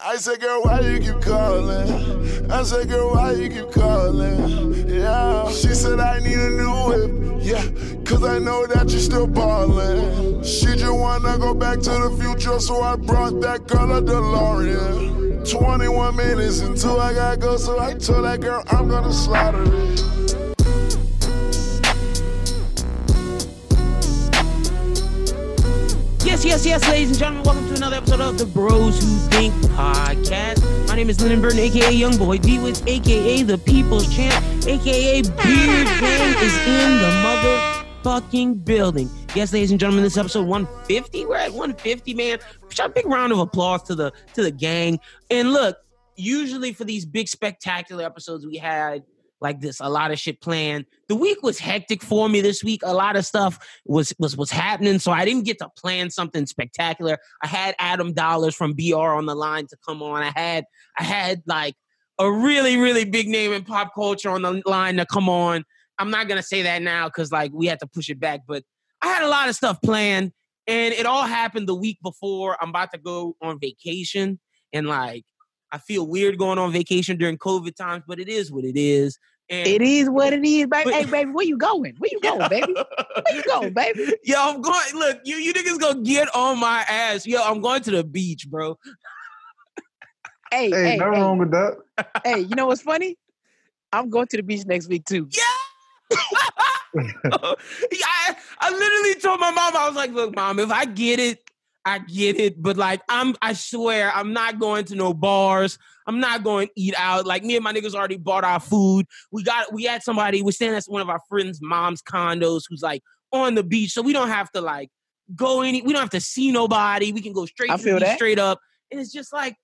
I said, girl, why you keep calling? I said, girl, why you keep calling? Yeah. She said, I need a new whip. Yeah, cause I know that you're still ballin'. She just wanna go back to the future, so I brought that girl a DeLorean. 21 minutes until I gotta go, so I told that girl I'm gonna slaughter it. Yes, yes, yes, ladies and gentlemen, welcome to another episode of the Bros Who Think podcast. My name is Lyndon Burton, aka Young Boy D Wiz, aka the People's Champ, aka Beard Gang is in the motherfucking building. Yes, ladies and gentlemen, this is episode 150. We're at 150, man. A big round of applause to the to the gang. And look, usually for these big spectacular episodes, we had like this a lot of shit planned. The week was hectic for me this week. A lot of stuff was was was happening so i didn't get to plan something spectacular. I had adam dollars from br on the line to come on. I had i had like a really really big name in pop culture on the line to come on. I'm not gonna say that now because like we had to push it back but i had a lot of stuff planned and it all happened the week before i'm about to go on vacation and like I feel weird going on vacation during COVID times, but it is what it is. And It is what it is, baby. hey, baby, where you going? Where you going, baby? Where you going, baby? Yo, I'm going. Look, you you niggas gonna get on my ass. Yo, I'm going to the beach, bro. Hey, Hey, hey, nothing hey, wrong with that. hey, you know what's funny? I'm going to the beach next week too. Yeah. yeah, I, I literally told my mom, I was like, look, mom, if I get it, I get it. But like, I'm, I swear, I'm not going to no bars. I'm not going to eat out. Like me and my niggas already bought our food. We got, we had somebody, we're staying at one of our friends' mom's condos who's like on the beach. So we don't have to like go any, we don't have to see nobody. We can go straight I to feel beach, that. straight up. And it's just like,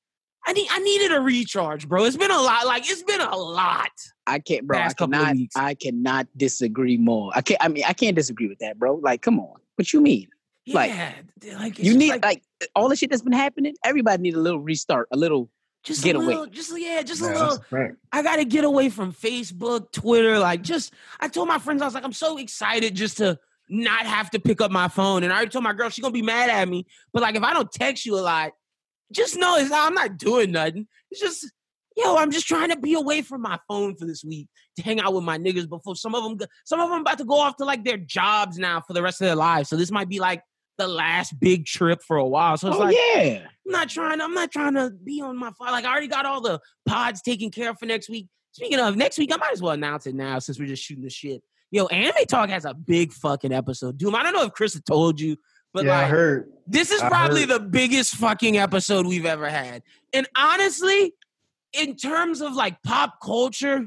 I need, I needed a recharge, bro. It's been a lot. Like, it's been a lot. I can't, bro. I Past couple of cannot. I cannot disagree more. I can't. I mean, I can't disagree with that, bro. Like, come on. What you mean? Like, Yeah, like it's you need like, like, all the shit that's been happening. Everybody need a little restart. A little. Just get a away. little, just yeah, just a Yeah, little. a fact. I gotta get away from Facebook, Twitter. Like, just I told my friends I was like, I'm so excited just to not have to pick up my phone. And I already told my girl she's gonna be mad at me. But like, if I don't text you a lot, just know it's I'm not doing nothing. It's just. Yo, I'm just trying to be away from my phone for this week to hang out with my niggas before some of them, some of them about to go off to like their jobs now for the rest of their lives. So this might be like the last big trip for a while. So it's Oh like, yeah. I'm not trying. I'm not trying to be on my phone. Like I already got all the pods taken care of for next week. Speaking of next week, I might as well announce it now since we're just shooting the shit. Yo, Anime Talk has a big fucking episode. Doom, I don't know if Chris had told you, but yeah, I heard. this is I probably heard. the biggest fucking episode we've ever had. And honestly, in terms of like pop culture,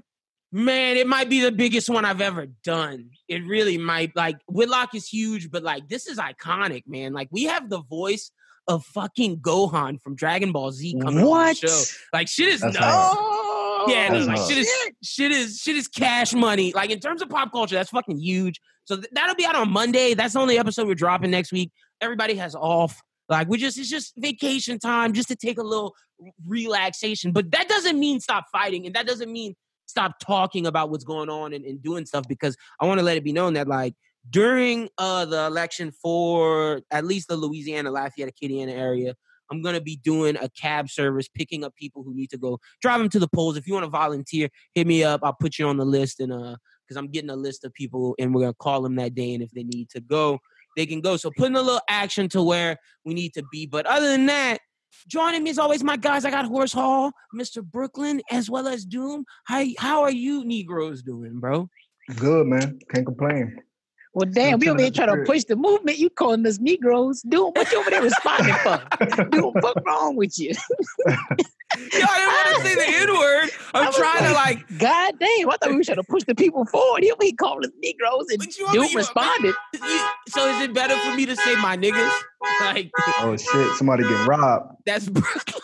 man, it might be the biggest one I've ever done. It really might. Like Whitlock is huge, but like this is iconic, man. Like we have the voice of fucking Gohan from Dragon Ball Z coming on What? the show. Like shit is That's nuts. hard. Oh, Yeah, no, That's like hard. shit is shit is shit is cash money. Like in terms of pop culture, that's fucking huge. So th- that'll be out on Monday. That's the only episode we're dropping next week. Everybody has off. Like we just it's just vacation time, just to take a little relaxation. But that doesn't mean stop fighting, and that doesn't mean stop talking about what's going on and, and doing stuff. Because I want to let it be known that like during uh the election for at least the Louisiana, Lafayette, Acadiana area, I'm gonna be doing a cab service, picking up people who need to go drive them to the polls. If you want to volunteer, hit me up. I'll put you on the list, and uh, because I'm getting a list of people, and we're gonna call them that day, and if they need to go, they can go. So putting a little action to where we need to be. But other than that. Joining me as always, my guys. I got Horse Hall, Mr. Brooklyn, as well as Doom. How how are you Negroes doing, bro? Good man. Can't complain. Well, damn, we Still over here trying to push the movement. You calling us Negroes? Dude, what you over there responding for? Dude, what's wrong with you? Yo, I didn't want to say the N word. I I'm was trying to like. God damn, I thought we were trying to push the people forward. Here we calling us Negroes and What you dude responded. you- So is it better for me to say my niggas? Like oh shit! Somebody getting robbed. that's Brooklyn.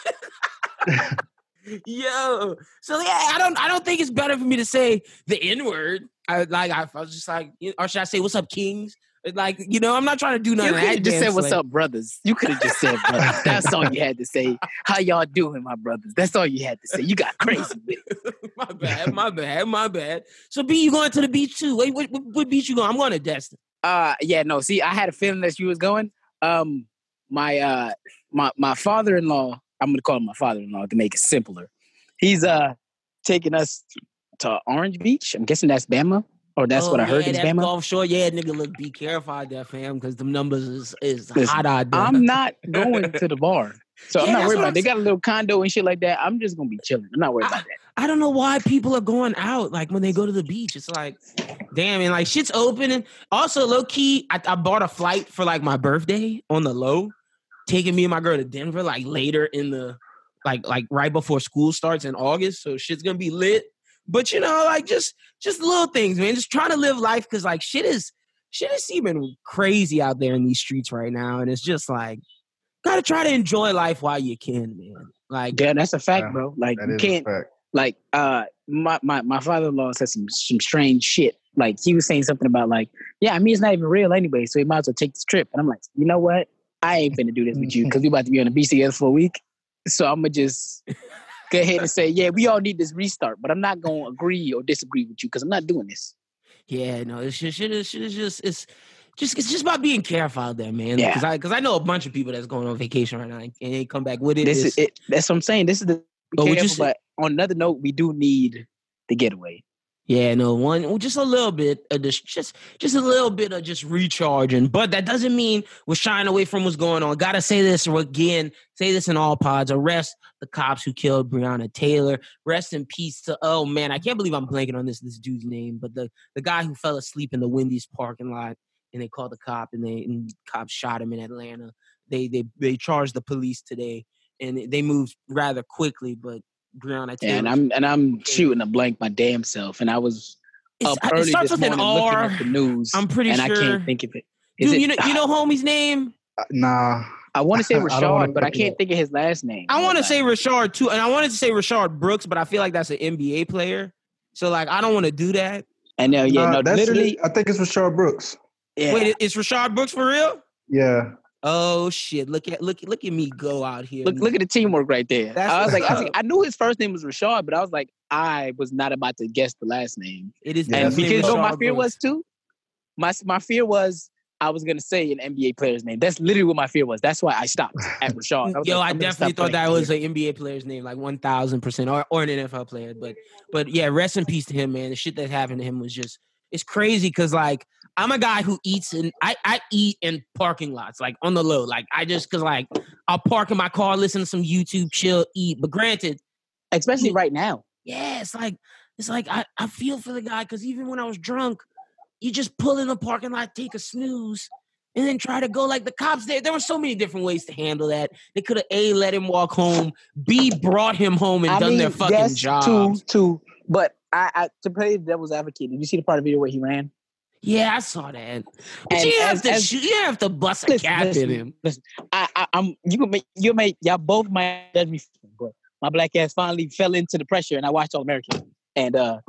Yo, so yeah, I don't, I don't think it's better for me to say the N word. I like, I, I was just like, or should I say, "What's up, Kings"? Like, you know, I'm not trying to do nothing. You could just said, "What's like- up, brothers?" You could have just said, "Brothers." That's all you had to say. How y'all doing, my brothers? That's all you had to say. You got crazy with it. my bad, my bad, my bad. So, B, you going to the beach too? Wait, what, what, what beach you going? I'm going to Destin. Uh, yeah, no. See, I had a feeling that you was going. Um, my uh, my my father-in-law I'm gonna call him my father-in-law to make it simpler. He's uh taking us to Orange Beach. I'm guessing that's Bama, or that's Oh, what I heard is Bama. Gulf Shore, yeah, nigga, look, be careful out there, fam, because the numbers is is Listen, hot out there. I'm not going to the bar, so I'm not worried about. It. They got a little condo and shit like that. I'm just gonna be chilling. I'm not worried about that. I don't know why people are going out like when they go to the beach. It's like, damn, and like shit's open. And also, low key, I, I bought a flight for like my birthday on the low, taking me and my girl to Denver like later in the like like right before school starts in August. So shit's gonna be lit. But you know, like just just little things, man. Just trying to live life because like shit is shit is seeming crazy out there in these streets right now, and it's just like gotta try to enjoy life while you can, man. Like Yeah, that's a fact, Yeah, bro. Like That you is can't a fact. like uh my my, my father-in-law said some some strange shit. Like he was saying something about like, yeah, I mean it's not even real anyway, so he might as well take this trip. And I'm like, you know what? I ain't finna do this with you because we about to be on the BCS for a week. So I'm gonna just go ahead and say, yeah, we all need this restart, but I'm not gonna agree or disagree with you because I'm not doing this. Yeah, no, it's just shit is shit is just it's just it's just about being careful out there, man. Yeah. Because I because I know a bunch of people that's going on vacation right now and they come back with it. This is it. That's what I'm saying. This is the Oh, careful, but on another note, we do need the getaway. Yeah, no, one just a little bit of this, just just a little bit of just recharging. But that doesn't mean we're shying away from what's going on. Gotta say this again, say this in all pods. Arrest the cops who killed Breonna Taylor. Rest in peace to oh man, I can't believe I'm blanking on this this dude's name, but the the guy who fell asleep in the Wendy's parking lot and they called the cop and they and cops shot him in Atlanta. They they they charged the police today and they moved rather quickly, but Breonna Taylor. And I'm and I'm shooting a blank my damn self. And I was up it early starts this with an morning looking R. at the news. I'm pretty and sure. I can't think of it. Is Dude, it- you know, you know, homie's name. Uh, Nah. I want to say I Rashard, but I can't think of his last name. I want to say Rashard too, and I wanted to say Rashard Brooks, but I feel like that's an NBA player. So like, I don't want to do that. And no, yeah, Nah, no, literally, it. I think it's Rashard Brooks. yeah. Wait, is Rashard Brooks for real? Yeah. Oh shit! Look at look look at me go out here. look, look at the teamwork right there. That's I was like, I, was like, I knew his first name was Rashard, but I was like, I was not about to guess the last name. it is. Yeah, and because you know my fear Brooks. was too. My my fear was I was gonna say an NBA player's name. That's literally what my fear was. That's why I stopped at Rashard. was Yo, like, I definitely thought that playing was an NBA player's name, like one thousand percent, or or an NFL player. But but yeah, rest in peace to him, man. The shit that happened to him was just it's crazy because like I'm a guy who eats and I I eat in parking lots, like on the low. Like I just because like I'll park in my car, listen to some YouTube, chill, eat. But granted, especially right now. yeah, it's like it's like I, I feel for the guy because even when I was drunk, you just pull in the parking lot, take a snooze, and then try to go like the cops. There, there were so many different ways to handle that. They could have a let him walk home, b brought him home and I done mean, their fucking yes, job. Two, two. But I, I to play the devil's advocate. Did you see the part of the video where he ran? Yeah, I saw that. But And you have as- to as- shoot, you have to bust a Listen, cap in him. listen. I, I, I'm you can make you make y'all both might judge me, but my black ass finally fell into the pressure, and I watched All American. And uh,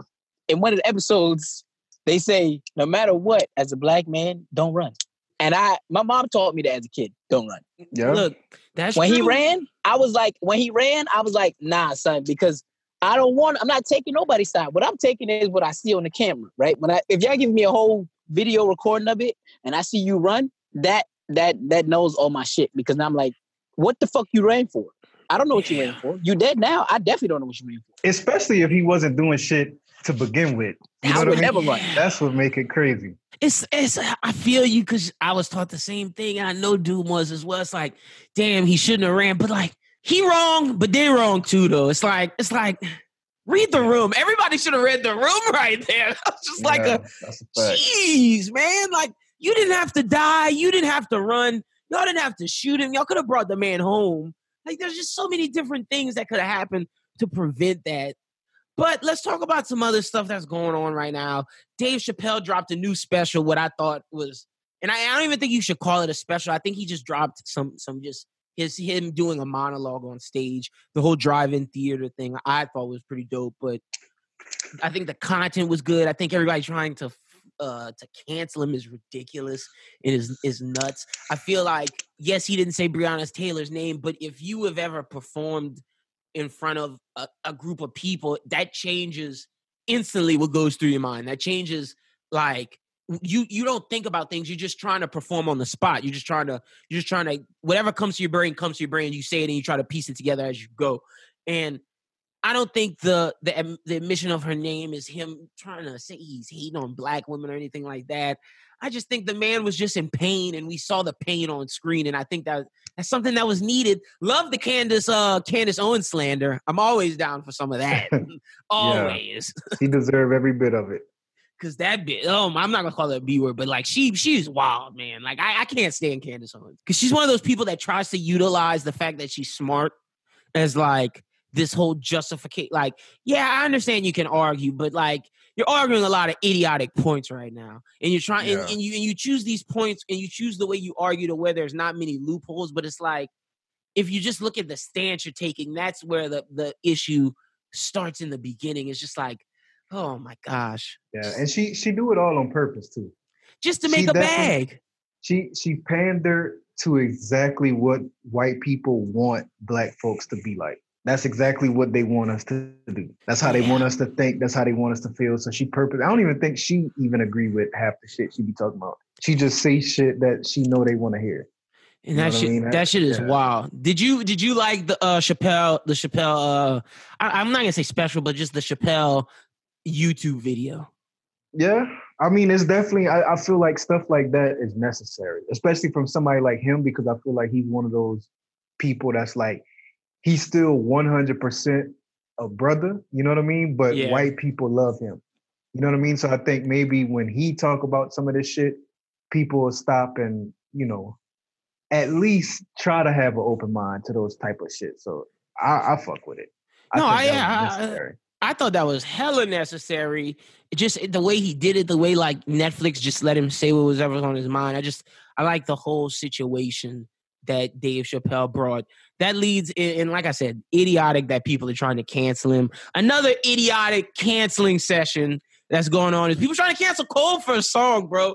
in one of the episodes, they say no matter what, as a black man, don't run. And I, my mom taught me that as a kid, don't run. Yeah. Look, that's when he ran, I was like, when he ran, I was like, nah, son, because I don't want. I'm not taking nobody's side. What I'm taking is what I see on the camera, right? When I, if y'all give me a whole video recording of it, and I see you run, that that that knows all my shit because now I'm like, what the fuck you ran for? I don't know what you ran for. You dead now. I definitely don't know what you ran for. Especially if he wasn't doing shit to begin with. You I know what would I mean? never run. That's what make it crazy. it's it's I feel you because I was taught the same thing. And I know dude was as well. It's like, damn, he shouldn't have ran, but like he wrong, but they wrong too, though. It's like it's like read the room. Everybody should have read the room right there. It's just like a that's a jeez, man. Like you didn't have to die, you didn't have to run, y'all didn't have to shoot him. Y'all could have brought the man home. Like there's just so many different things that could have happened to prevent that. But let's talk about some other stuff that's going on right now. Dave Chappelle dropped a new special. What I thought was, and I, I don't even think you should call it a special. I think he just dropped some some just his him doing a monologue on stage. The whole drive-in theater thing I thought was pretty dope. But I think the content was good. I think everybody trying to uh to cancel him is ridiculous. It is is nuts. I feel like yes, he didn't say Breonna Taylor's name, but if you have ever performed in front of a, a group of people, that changes instantly what goes through your mind. That changes like you you don't think about things. You're just trying to perform on the spot. You're just trying to you're just trying to whatever comes to your brain comes to your brain. You say it and you try to piece it together as you go. And I don't think the the the admission of her name is him trying to say he's hating on black women or anything like that. I just think the man was just in pain, and we saw the pain on screen, and I think that that's something that was needed. Love the Candace uh Candace Owens slander. I'm always down for some of that. always. He deserve every bit of it. Cause that bit, oh, um, I'm not gonna call it a B word, but like she, she's wild, man. Like I, I can't stand Candace Owens because she's one of those people that tries to utilize the fact that she's smart as like this whole justification. Like, yeah, I understand you can argue, but like you're arguing a lot of idiotic points right now, and you're trying, Yeah. and, and you and you choose these points, and you choose the way you argue to where there's not many loopholes, but it's like if you just look at the stance you're taking, that's where the the issue starts in the beginning. It's just like, oh my gosh, Yeah, and she she do it all on purpose too. just to She make a bag. She she pandered to exactly what white people want black folks to be like. That's exactly what they want us to do. That's how they Yeah. want us to think. That's how they want us to feel. So she purpose. I don't even think she even agree with half the shit she be talking about. She just say shit that she know they want to hear. And You that what I shit, mean? that That- shit is yeah. wild. Did you did you like the uh Chappelle the Chappelle uh I, I'm not gonna say special, but just the Chappelle YouTube video. Yeah, I mean, it's definitely. I, I feel like stuff like that is necessary, especially from somebody like him, because I feel like he's one of those people that's like he's still one hundred percent a brother. You know what I mean? But Yeah. white people love him. You know what I mean? So I think maybe when he talk about some of this shit, people will stop and you know at least try to have an open mind to those type of shit. So I, I fuck with it. No, I- yeah, I- necessary. I thought that was hella necessary. It just the way he did it, the way like Netflix just let him say what was ever on his mind. I just I like the whole situation that Dave Chappelle brought. That leads in, like I said, idiotic that people are trying to cancel him. Another idiotic canceling session that's going on is people trying to cancel Cole for a song, bro.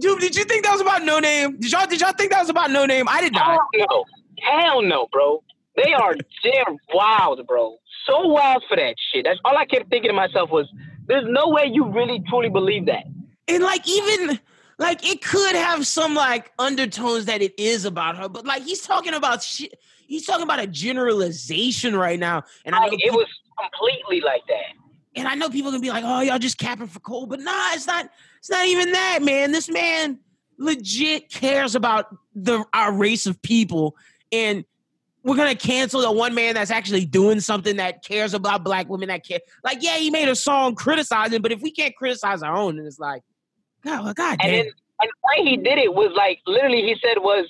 Dude, did you think that was about No Name? Did y'all did y'all think that was about No Name? I did not. Hell no. Hell no, bro. They are they're wild, bro. So wild for that shit. That's all I kept thinking to myself was, there's no way you really truly believe that. and like even like it could have some like undertones that it is about her, but like he's talking about shit. He's talking about a generalization right now, and I know it peop- was completely like that. and I know people can be like, "Oh, y'all just capping for Cole," but nah, it's not. It's not even that, man. This man legit cares about the our race of people, and we're gonna cancel the one man that's actually doing something that cares about black women. That care, like, yeah, he made a song criticizing, but if we can't criticize our own, then it's like, God, well, God And damn. then and the way he did it was like literally he said was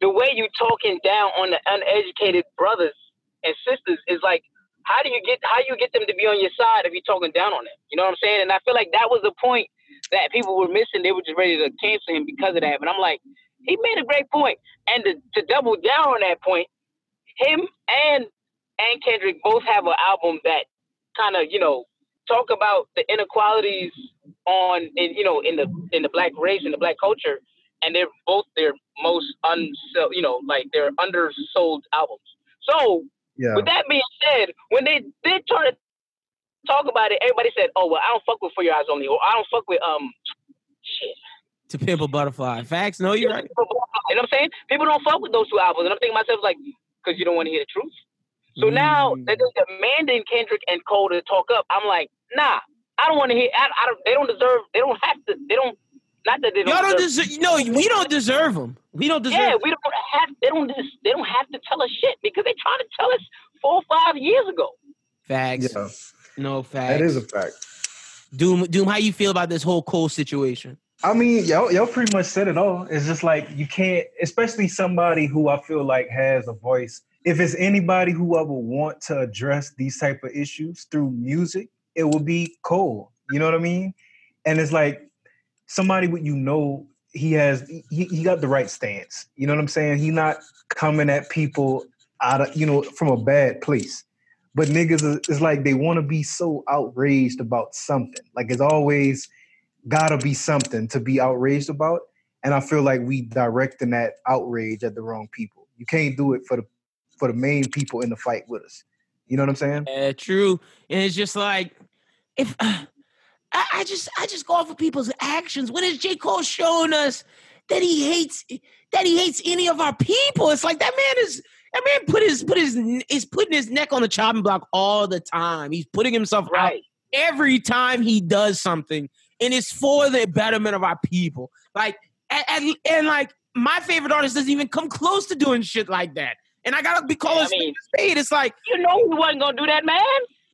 the way you talking down on the uneducated brothers and sisters is like how do you get how you get them to be on your side if you're talking down on them? You know what I'm saying? And I feel like that was the point that people were missing. They were just ready to cancel him because of that. But I'm like, he made a great point. And to, to double down on that point, him and and Kendrick both have an album that kind of, you know, talk about the inequalities on in you know in the in the black race and the black culture and they're both their most unsell you know like they're undersold albums so Yeah. with that being said when they did try to talk about it everybody said oh well i don't fuck with for your eyes only or i don't fuck with um shit to pimp a butterfly. Facts, no, you're right. you know what i'm saying people don't fuck with those two albums and i'm thinking myself like because you don't want to hear the truth so now Mm. that they're demanding Kendrick and Cole to talk up, I'm like, nah, I don't want to hear. I, I don't. They don't deserve. They don't have to. They don't. Not that they don't. Y'all don't deserve, deserve. No, we don't deserve them. We don't deserve. Yeah, we don't have. They don't. Just, they don't have to tell us shit because they trying to tell us four or five years ago. facts. Yeah. No facts. That is a fact. Doom. Doom. How you feel about this whole Cole situation? I mean, y'all, y'all pretty much said it all. It's just like you can't, especially somebody who I feel like has a voice. If it's anybody who I would want to address these type of issues through music, it would be Cole. You know what I mean? And it's like somebody with you know he has he, he got the right stance. You know what I'm saying? He not coming at people out of you know from a bad place. But niggas is, like they want to be so outraged about something. Like it's always gotta be something to be outraged about. And I feel like we directing that outrage at the wrong people. You can't do it for the for the main people in the fight with us. You know what I'm saying? Yeah, true. And it's just like if I, I just I just go off of people's actions. When is J. Cole showing us that he hates that he hates any of our people? It's like that man is that man put his put his is putting his neck on the chopping block all the time. He's putting himself Right. out every time he does something, and it's for the betterment of our people. Like and, and, like my favorite artist doesn't even come close to doing shit like that. And I gotta be calling I mean- spade. It's like You know he wasn't gonna do that, man.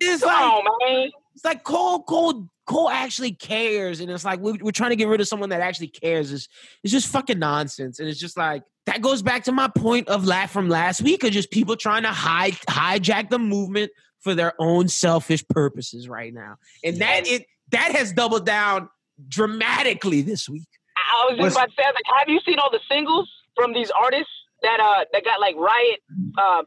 it's like on, man. it's like Cole, Cole, Cole actually cares, and it's like we're, we're trying to get rid of someone that actually cares. It's, it's just fucking nonsense, and it's just like that goes back to my point of laugh from last week of just people trying to hide hijack the movement for their own selfish purposes right now, and that it that has doubled down dramatically this week. I was just about to say, like, have you seen all the singles from these artists that uh that got like riot? Uh,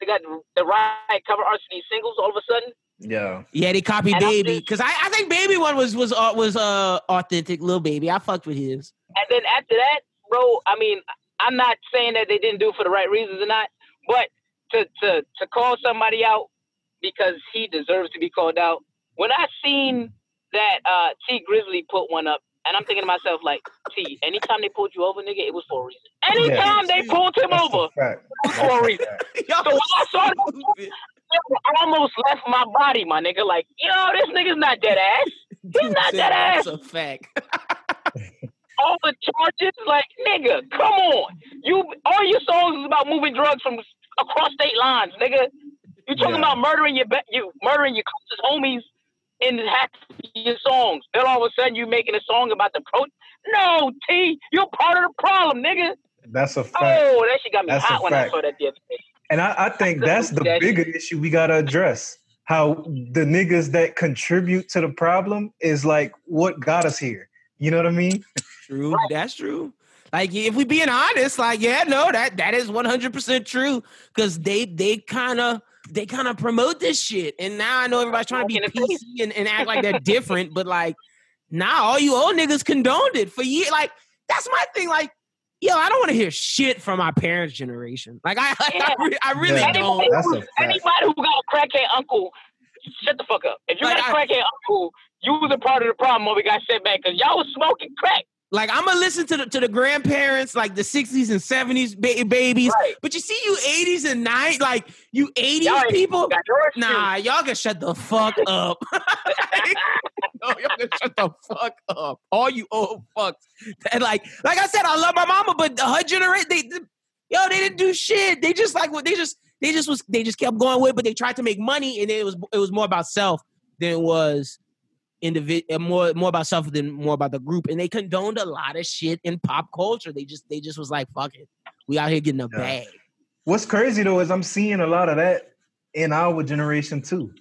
they got the riot cover arts for these singles all of a sudden. Yeah. Yeah, they copied And Baby just- because I, I think Baby one was was uh, was uh authentic, Lil Baby. I fucked with his. And then after that, bro, I mean, I'm not saying that they didn't do it for the right reasons or not, but to to to call somebody out because he deserves to be called out. When I seen that uh Tee Grizzley put one up, and I'm thinking to myself like, T, anytime they pulled you over, nigga, it was for a reason. Anytime they pulled him That's over, a it was for a reason. Y'all So when I saw that, stupid. I almost left my body, my nigga. Like, yo, this nigga's not dead ass. He's not dead ass. That's a fact. all the charges, like nigga, come on. You all your songs is about moving drugs from across state lines, nigga. You talking Yeah. about murdering your be- you murdering your closest homies in half your songs. Then all of a sudden you making a song about the pro. No, T, you're part of the problem, nigga. That's a fact. Oh, that shit got me That's hot when I fact. saw that the other day. And I, I think couldn't that's the that bigger issue we gotta address. How the niggas that contribute to the problem is like what got us here. You know what I mean? True, that's true. Like if we being honest, like yeah, no, that that is one hundred percent true because they they kind of they kind of promote this shit, and now I know everybody's trying to be in the. PC and, and act like they're different, but like now all you old niggas condoned it for years. Like that's my thing. Like yo, I don't want to hear shit from my parents' generation. Like I I, Yeah. re- I really Yeah. don't. Anybody, who, anybody who got a crackhead uncle, shut the fuck up. If you Like, got a crackhead uncle, you was a part of the problem when we got set back because y'all was smoking crack. Like I'm gonna listen to the to the grandparents, like the '60s and '70s ba- babies. Right. But you see, you '80s and '90s, like you '80s Y'all people. got yours too. Nah, y'all can shut the fuck up. no, y'all can shut the fuck up. All you old fucks. And like, like I said, I love my mama, but her generation, they, they- yo, they didn't do shit. They just like what they just, they just was, they just kept going with, but they tried to make money, and it was, it was more about self than it was individual, uh, more, more about self than more about the group. And they condoned a lot of shit in pop culture. They just, they just was like, fuck it, we out here getting a Yeah. bag. What's crazy though is I'm seeing a lot of that in our generation too.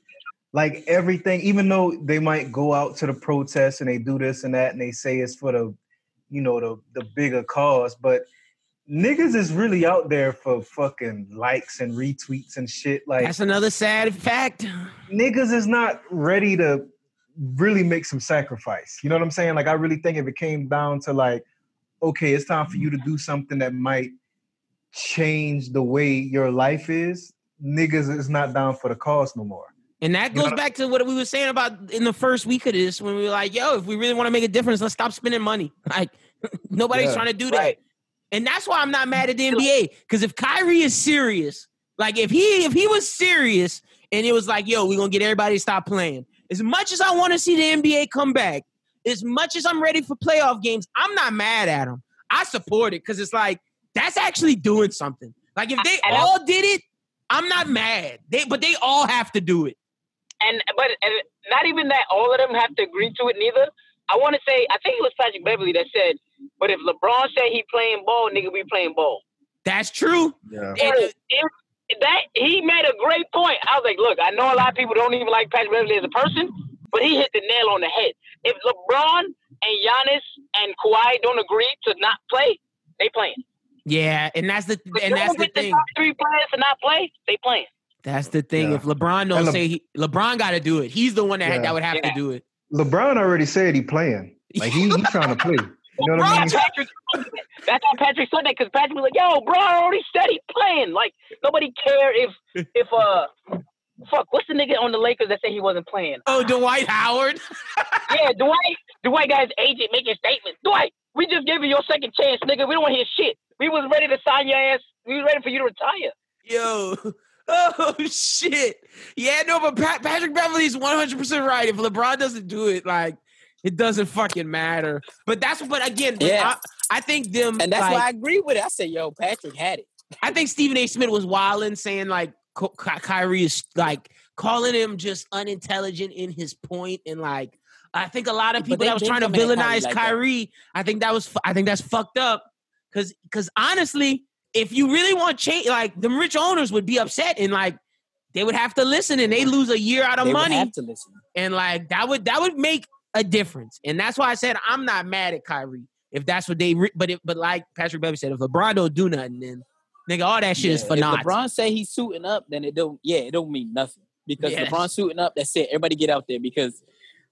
Like everything, even though they might go out to the protests and they do this and that and they say it's for the, you know, the the bigger cause, but niggas is really out there for fucking likes and retweets and shit. Like That's another sad fact. niggas is not ready to really make some sacrifice. You know what I'm saying? Like I really think if it came down to like, okay, it's time for you to mm-hmm. do something that might change the way your life is, niggas is not down for the cause no more. And that You goes know- back to what we were saying about in the first week of this when we were like, yo, if we really want to make a difference, let's stop spending money. Like nobody's Yeah. trying to do that. Right. And that's why I'm not mad at the NBA. Because if Kyrie is serious, like if he if he was serious and it was like, yo, we're gonna get everybody to stop playing. As much as I want to see the NBA come back, as much as I'm ready for playoff games, I'm not mad at them. I support it because it's like that's actually doing something. Like if they all did it, I'm not mad. They but they all have to do it. and but and not even that all of them have to agree to it neither. I want to say I think it was Patrick Beverley that said, "But if LeBron said he playing ball, nigga, we playing ball." That's true. Yeah. And, uh, If- that he made a great point. I was like, look, I know a lot of people don't even like Patrick Beverley as a person, but he hit the nail on the head. If LeBron and Giannis and Kawhi don't agree to not play, they playing. yeah, and that's the If and that's the get the thing. top three players to not play, they playing. That's the thing. Yeah. If LeBron don't Le- say he, LeBron got to do it, he's the one that Yeah. that would have to do it. LeBron already said he playing. Like he, he trying to play. You know what I mean? That's Patrick. That's how Patrick said that because Patrick was like, "Yo, bro, I already said he playing." Like nobody care if if uh fuck what's the nigga on the Lakers that said he wasn't playing? Oh, Dwight Howard. yeah, Dwight. Dwight got his agent making statements. Dwight, we just gave you your second chance, nigga. We don't want to hear shit. We was ready to sign your ass. We was ready for you to retire. Yo. Oh shit! Yeah, no, but Pat- Patrick Beverley's one hundred percent right. If LeBron doesn't do it, like it doesn't fucking matter. But that's but again, Yeah. I, I think them And that's like, why I agree with it. I said, yo, Patrick had it. I think Stephen A. Smith was wilding, saying like Ky- Ky- Kyrie is like calling him just unintelligent in his point, and like I think a lot of people that was trying to coming at Kyrie villainize like that. Kyrie. I think that was I think that's fucked up because because honestly, if you really want change, like the rich owners would be upset and like they would have to listen, and they lose a year out of They money, have to listen. and like that would that would make a difference, and that's why I said I'm not mad at Kyrie if that's what they. Re- but if, but like Patrick Beverley said, if LeBron don't do nothing, then nigga, all that shit is Yeah, for if naught. LeBron say he's suiting up, then it don't. Yeah, it don't mean nothing because. LeBron suiting up. That's it. Everybody get out there because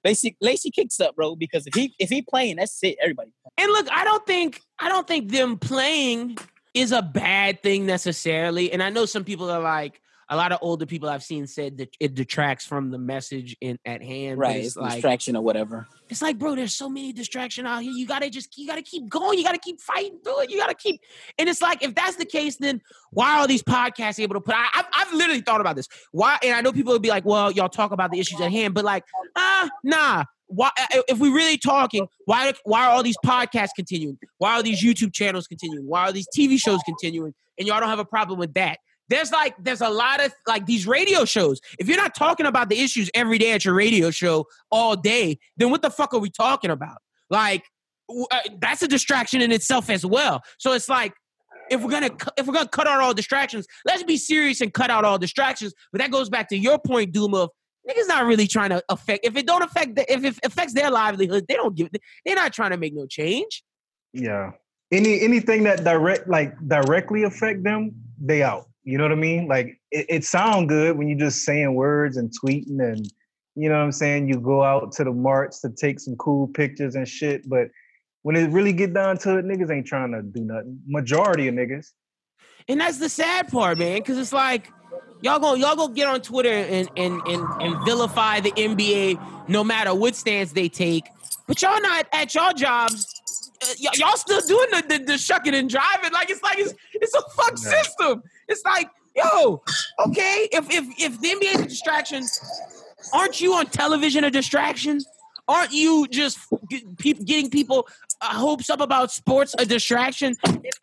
Lacey Lacey kicks up, bro. Because if he if he playing, that's it. Everybody. And look, I don't think I don't think them playing is a bad thing necessarily. And I know some people are like a lot of older people I've seen said that it detracts from the message in at hand. Right. it's It's like distraction or whatever. it's like, bro, there's so many distraction out here. You gotta just you gotta keep going. You gotta keep fighting through it. You gotta keep. And it's like, if that's the case, then why are these podcasts able to put? I, I've, I've literally thought about this. Why? And I know people would be like, well, y'all talk about the issues at hand, but like, ah, nah. Why? If we're really talking, why? Why are all these podcasts continuing? Why are these YouTube channels continuing? Why are these TV shows continuing? And y'all don't have a problem with that. There's like there's a lot of like these radio shows. If you're not talking about the issues every day at your radio show all day, then what the fuck are we talking about? Like uh, that's a distraction in itself as well. So it's like if we're gonna if we're gonna cut out all distractions, let's be serious and cut out all distractions. But that goes back to your point, Doom of niggas not really trying to affect. If it don't affect, the, if it affects their livelihood, they don't give. They're not trying to make no change. Yeah. Any anything that direct like directly affect them, they out. You know what I mean? Like it, it sound good when you're just saying words and tweeting and you know what I'm saying. You go out to the march to take some cool pictures and shit, but when it really get down to it, niggas ain't trying to do nothing. Majority of niggas. And that's the sad part, man, because it's like y'all go y'all go get on Twitter and and and and vilify the NBA no matter what stance they take, but y'all not at y'all jobs. Uh, y- y'all still doing the, the the shucking and driving like it's like it's it's a fuck Yeah. system. It's like yo, okay, if if if the NBA is a distraction, aren't you on television a distraction? Aren't you just getting people uh, hopes up about sports a distraction?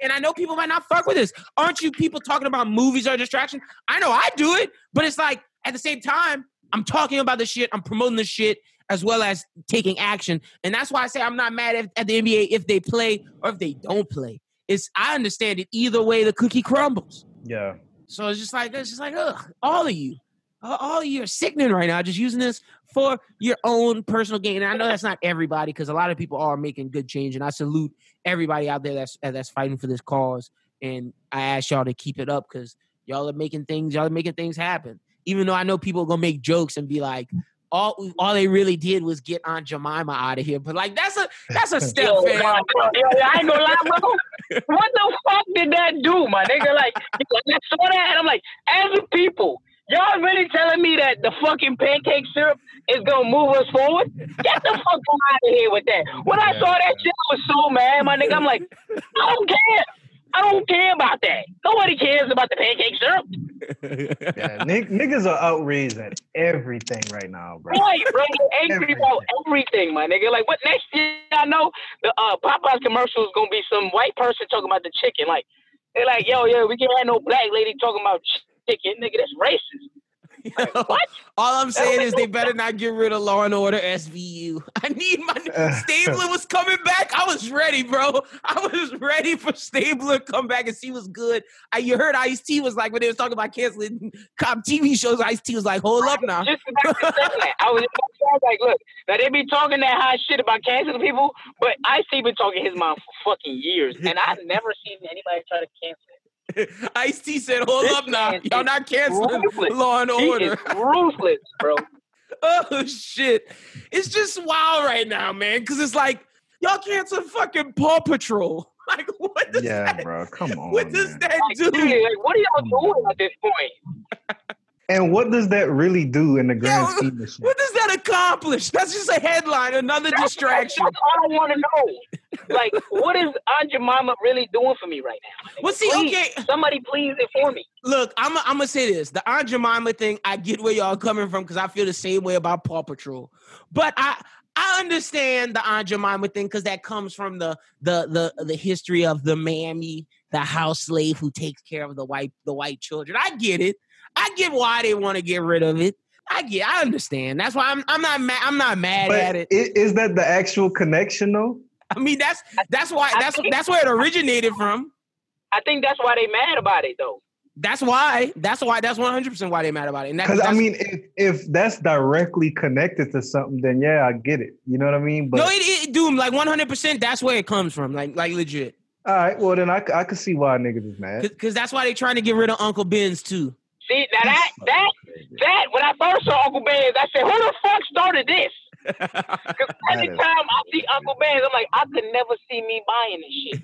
And, I know people might not fuck with this. Aren't you people talking about movies are a distraction? I know I do it, but it's like at the same time, I'm talking about the shit, I'm promoting the shit as well as taking action. And that's why I say I'm not mad at, at the NBA if they play or if they don't play. It's I understand it either way the cookie crumbles. Yeah. So it's just like it's just like ugh, all of you, all of you are sickening right now. Just using this for your own personal gain. And I know that's not everybody because a lot of people are making good change, and I salute everybody out there that's uh, that's fighting for this cause. And I ask y'all to keep it up because y'all are making things, y'all are making things happen. Even though I know people are gonna make jokes and be like, all all they really did was get Aunt Jemima out of here. But like that's a that's a step, Yo, yo, yo, I ain't gonna lie, bro. What the fuck did that do, my nigga? Like, I saw that and I'm like, as a people, y'all really telling me that the fucking pancake syrup is gonna move us forward? Get the fuck out of here with that. When I saw that shit, I was so mad, my nigga. I'm like, I don't care. I don't care about that. Nobody cares about the pancake syrup. Yeah. Nig- niggas are outraged at everything right now, bro. Right, bro. Angry Everything. about everything, my nigga. Like, what next year? I know the uh, Popeyes commercial is gonna be some white person talking about the chicken. Like, they're like, yo, yo, we can't have no black lady talking about chicken, nigga. That's racist. What? All I'm saying is they better not get rid of Law and Order SVU. I need my uh, Stabler was coming back. I was ready, bro. I was ready for Stabler to come back and see what's good. I, you heard Ice T was like when they was talking about canceling cop TV shows. Ice T was like, "Hold up now." Just about to say that. I was just about to say, like, look, now they be talking that high shit about canceling people, but I see been talking his mouth for fucking years, and I've never seen anybody try to cancel it. Ice T said, "Hold This up now. Y'all not canceling ruthless. Law and He Order." is ruthless, bro. oh shit! It's just wild right now, man. Because it's like y'all cancel fucking Paw Patrol. Like, what does Yeah, that? bro. Come on. What does man. that Like, do? seriously, like, what are y'all doing at this point? And what does that really do in the grand Yeah, scheme of shit? What does that accomplish? That's just a headline, another That's- distraction. That's all I want to know. Like, what is Aunt Jemima really doing for me right now? Well, see, Please, okay, Somebody please inform me. look, I'm I'm gonna say this: the Aunt Jemima thing. I get where y'all coming from because I feel the same way about Paw Patrol, but I. I understand the Aunt Jemima thing because that comes from the the the the history of the mammy, the house slave who takes care of the white the white children. I get it. I get why they want to get rid of it. I get. I understand. That's why I'm I'm not mad. I'm not mad But at it. Is is that the actual connection though? I mean, that's that's why that's think- that's where it originated from. I think that's why they mad about it though. That's why. That's why. That's one hundred percent why they mad about it. And Because I mean, if if that's directly connected to something, then yeah, I get it. You know what I mean? But no, it, it Doom like one hundred percent. That's where it comes from. Like like legit. all right, well then I I could see why niggas is mad. Because that's why they trying to get rid of Uncle Ben's too. See, now that that that when I first saw Uncle Ben's, I said, "Who the fuck started this?" Because every That is- time I see Uncle Ben's, I'm like, I could never see me buying this shit.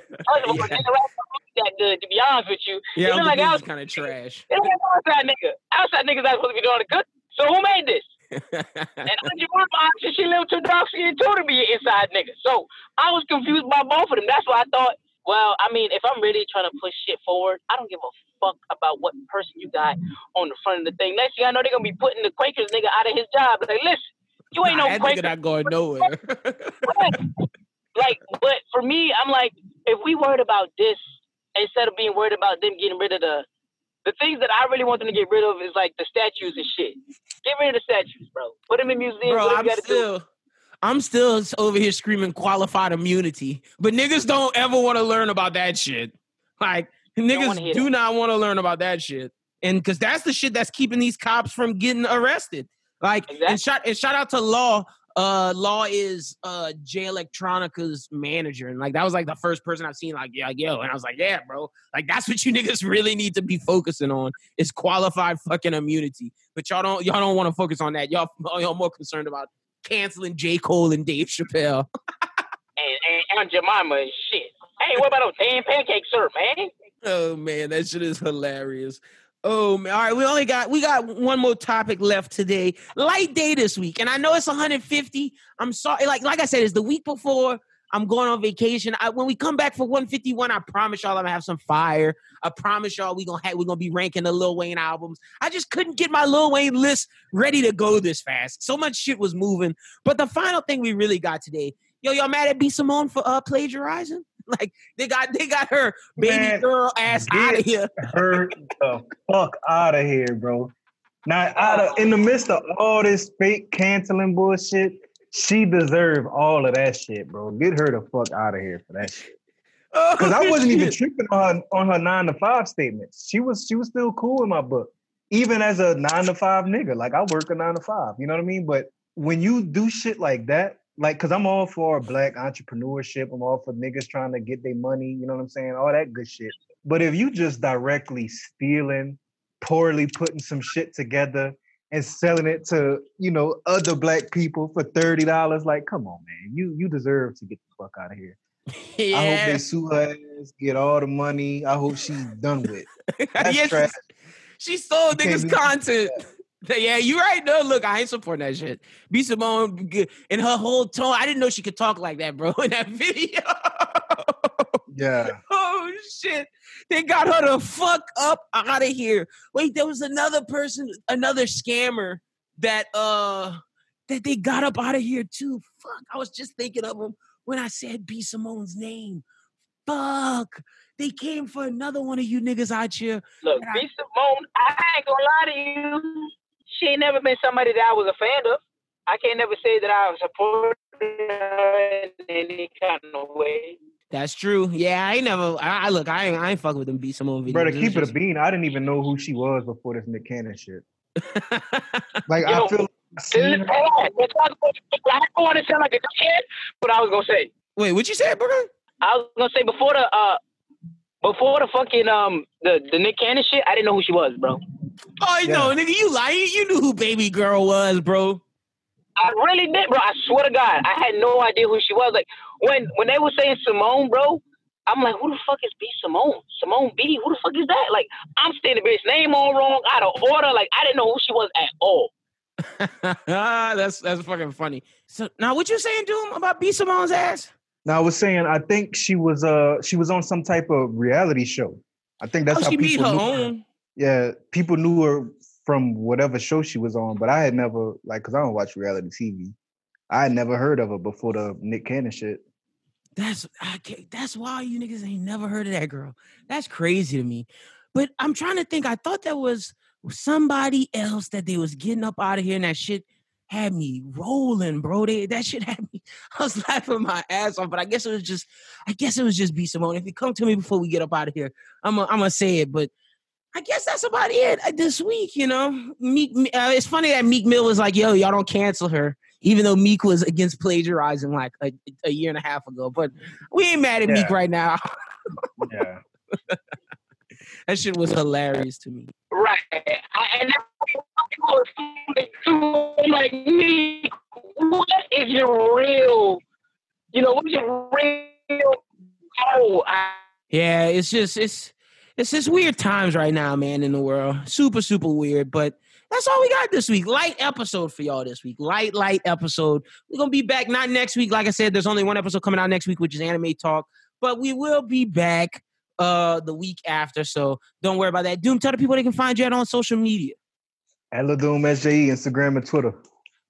First of all, Yeah. the interaction wasn't that good, to be honest with you. yeah, It Uncle like I Ben's was- kind of trash. It was outside nigga. Outside niggas not supposed to be doing the good. So who made this? And Auntie Mama, she, she lived too dark skin too to be an inside nigga. So I was confused by both of them. That's why I thought, well, I mean, if I'm really trying to push shit forward, I don't give a fuck about what person you got on the front of the thing. Next thing I know, they're gonna be putting the Quakers nigga out of his job. Like, listen, you ain't Nah, no nigga not going nowhere. like, but for me, I'm like, if we worried about this instead of being worried about them getting rid of the the things that I really want them to get rid of is like the statues and shit. Get rid of the statues, bro. Put them in museums. Bro, I'm gotta do. still. I'm still over here screaming qualified immunity, but niggas don't ever want to learn about that shit. Like niggas do that. not want to learn about that shit, and because that's the shit that's keeping these cops from getting arrested. Like and shout and shout out to Law. Uh, Law is uh Jay Electronica's manager, and like that was like the first person I've seen like yeah, yo, and I was like yeah, bro, like that's what you niggas really need to be focusing on is qualified fucking immunity. But y'all don't y'all don't want to focus on that. Y'all y'all more concerned about canceling J Cole and Dave Chappelle. and, and Aunt Jemima and shit. Hey, what about those damn pancake syrup, man? Oh man, that shit is hilarious. Oh man. All right, we only got we got one more topic left today. Light day this week. And I know it's 150. I'm sorry. Like like I said, it's the week before I'm going on vacation. I, when we come back for 151, I promise y'all I'm gonna have some fire. I promise y'all we gonna have we gonna be ranking the Lil Wayne albums. I just couldn't get my Lil Wayne list ready to go this fast. So much shit was moving. But the final thing we really got today, yo, y'all mad at B Simone for uh plagiarizing? Like they got they got her baby Man, girl ass out of here. her the fuck out of here, bro. Now, out of in the midst of all this fake canceling bullshit, she deserved all of that shit, bro. Get her the fuck out of here for that shit. Oh, because I wasn't even tripping on her, on her nine to five statements. She was she was still cool in my book, even as a nine to five nigga. Like I work a nine to five, you know what I mean? But when you do shit like that, like, cause I'm all for black entrepreneurship. I'm all for niggas trying to get their money. You know what I'm saying? All that good shit. But if you just directly stealing, poorly putting some shit together and selling it to you know other black people for thirty dollars, like, come on, man, you you deserve to get the fuck out of here. yeah. I hope they sue her ass, get all the money. I hope she's done with. That's yeah, trash. she, sold niggas content. Yeah, you right. No, look, I ain't supporting that shit. B Simone g- and her whole tone. I didn't know she could talk like that, bro. In that video. Yeah. oh shit! They got her to fuck up out of here. Wait, there was another person, another scammer that uh that they got up out of here too. Fuck, I was just thinking of him when I said B Simone's name. Fuck, they came for another one of you niggas out here. Look, Yeah. B Simone, I ain't gonna lie to you. She ain't never been somebody that I was a fan of. I can't never say that I supported her in any kind of way. That's true. Yeah, I ain't never. I, I look. I ain't. I ain't fuck with them B Simone videos. Bro, to It's keep it a bean, I didn't even know who she was before this Nick Cannon shit. Like Yo, I feel like I This is bad. I don't want to sound like a kid, but I was gonna say. Wait, what you said, bro? I was gonna say before the uh before the fucking um the the Nick Cannon shit, I didn't know who she was, bro. Oh Yeah. no, nigga, you lying. You knew who Baby Girl was, bro. I really did, bro. I swear to God, I had no idea who she was. Like when when they were saying Simone, bro, I'm like, who the fuck is B Simone? Simone B? Who the fuck is that? Like I'm saying the bitch name all wrong, out of order. Like I didn't know who she was at all. that's that's fucking funny. So now, what you saying, Doom, about B Simone's ass? Now I was saying I think she was uh she was on some type of reality show. I think that's oh, how she made people her knew own. Yeah, people knew her from whatever show she was on, but I had never like because I don't watch reality TV. I had never heard of her before the Nick Cannon shit. That's I can't, that's why you niggas ain't never heard of that girl. That's crazy to me. But I'm trying to think. I thought that was somebody else that they was getting up out of here, and that shit had me rolling, bro. They, that shit had me. I was laughing my ass off. But I guess it was just. I guess it was just B Simone. If you come to me before we get up out of here, I'm gonna say it. But I guess that's about it uh, this week. You know, Meek. Uh, it's funny that Meek Mill was like, "Yo, y'all don't cancel her." Even though Meek was against plagiarizing like a, a year and a half ago, but we ain't mad at Meek right now. Yeah. That shit was hilarious to me. Right. I, and that's too like me. What is your real? You know, what is your real? Oh, I, Yeah, it's just it's it's just weird times right now, man, in the world. Super, super weird. But that's all we got this week. Light episode for y'all this week. Light, light episode. We're gonna be back not next week. Like I said, there's only one episode coming out next week, which is anime talk. But we will be back uh the week after. So don't worry about that. Doom, tell the people they can find you at on social media. At Ladoom SJE, Instagram and Twitter.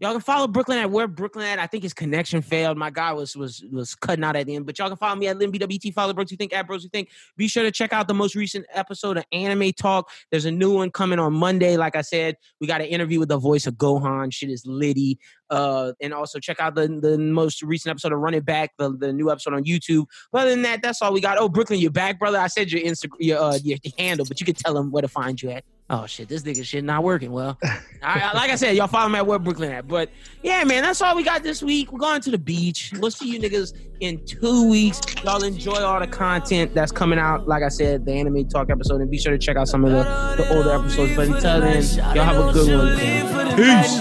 Y'all can follow Brooklyn at where Brooklyn at. I think his connection failed. My guy was was was cutting out at the end. But y'all can follow me at LinBWT. Follow Bros You Think at Bros You Think. Be sure to check out the most recent episode of Anime Talk. There's a new one coming on Monday. Like I said, we got an interview with the voice of Gohan. Shit is litty. Uh, and also check out the the most recent episode of Run It Back, the, the new episode on YouTube. But other than that, that's all we got. Oh, Brooklyn, you're back, brother. I said your Instagram, your, uh, your handle, but you can tell them where to find you at. Oh shit, this nigga shit not working well. I, I- like I said, y'all follow me at where Brooklyn at. But yeah, man, that's all we got this week. We're going to the beach. We'll see you niggas in two weeks. Y'all enjoy all the content that's coming out. Like I said, the anime talk episode, and be sure to check out some of the, the older episodes. But until then, y'all have a good one. Peace.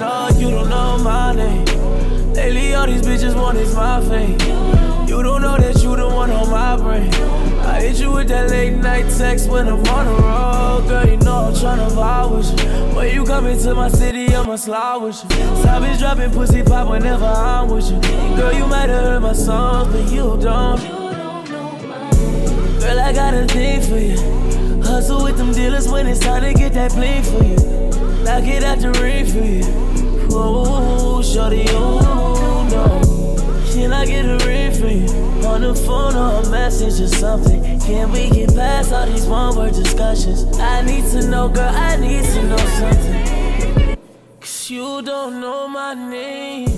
Lately, all these bitches want is my fame. You don't know that you the one on my brain. I hit you with that late night text when I'm on the road. Girl, you know I'm tryna vibe with you. When you come into my city, I'ma slide with you. Bitch dropping pussy pop whenever I'm with you. Girl, you might have heard my songs, but you don't. Girl, I got a thing for you. Hustle with them dealers when it's time to get that bling for you. Knock it out the ring for you. Whoa, shorty, know. Can I get a ring for you? On the phone or a message or something. Can we get past all these one word discussions? I need to know, girl, I need to know something. Cause you don't know my name.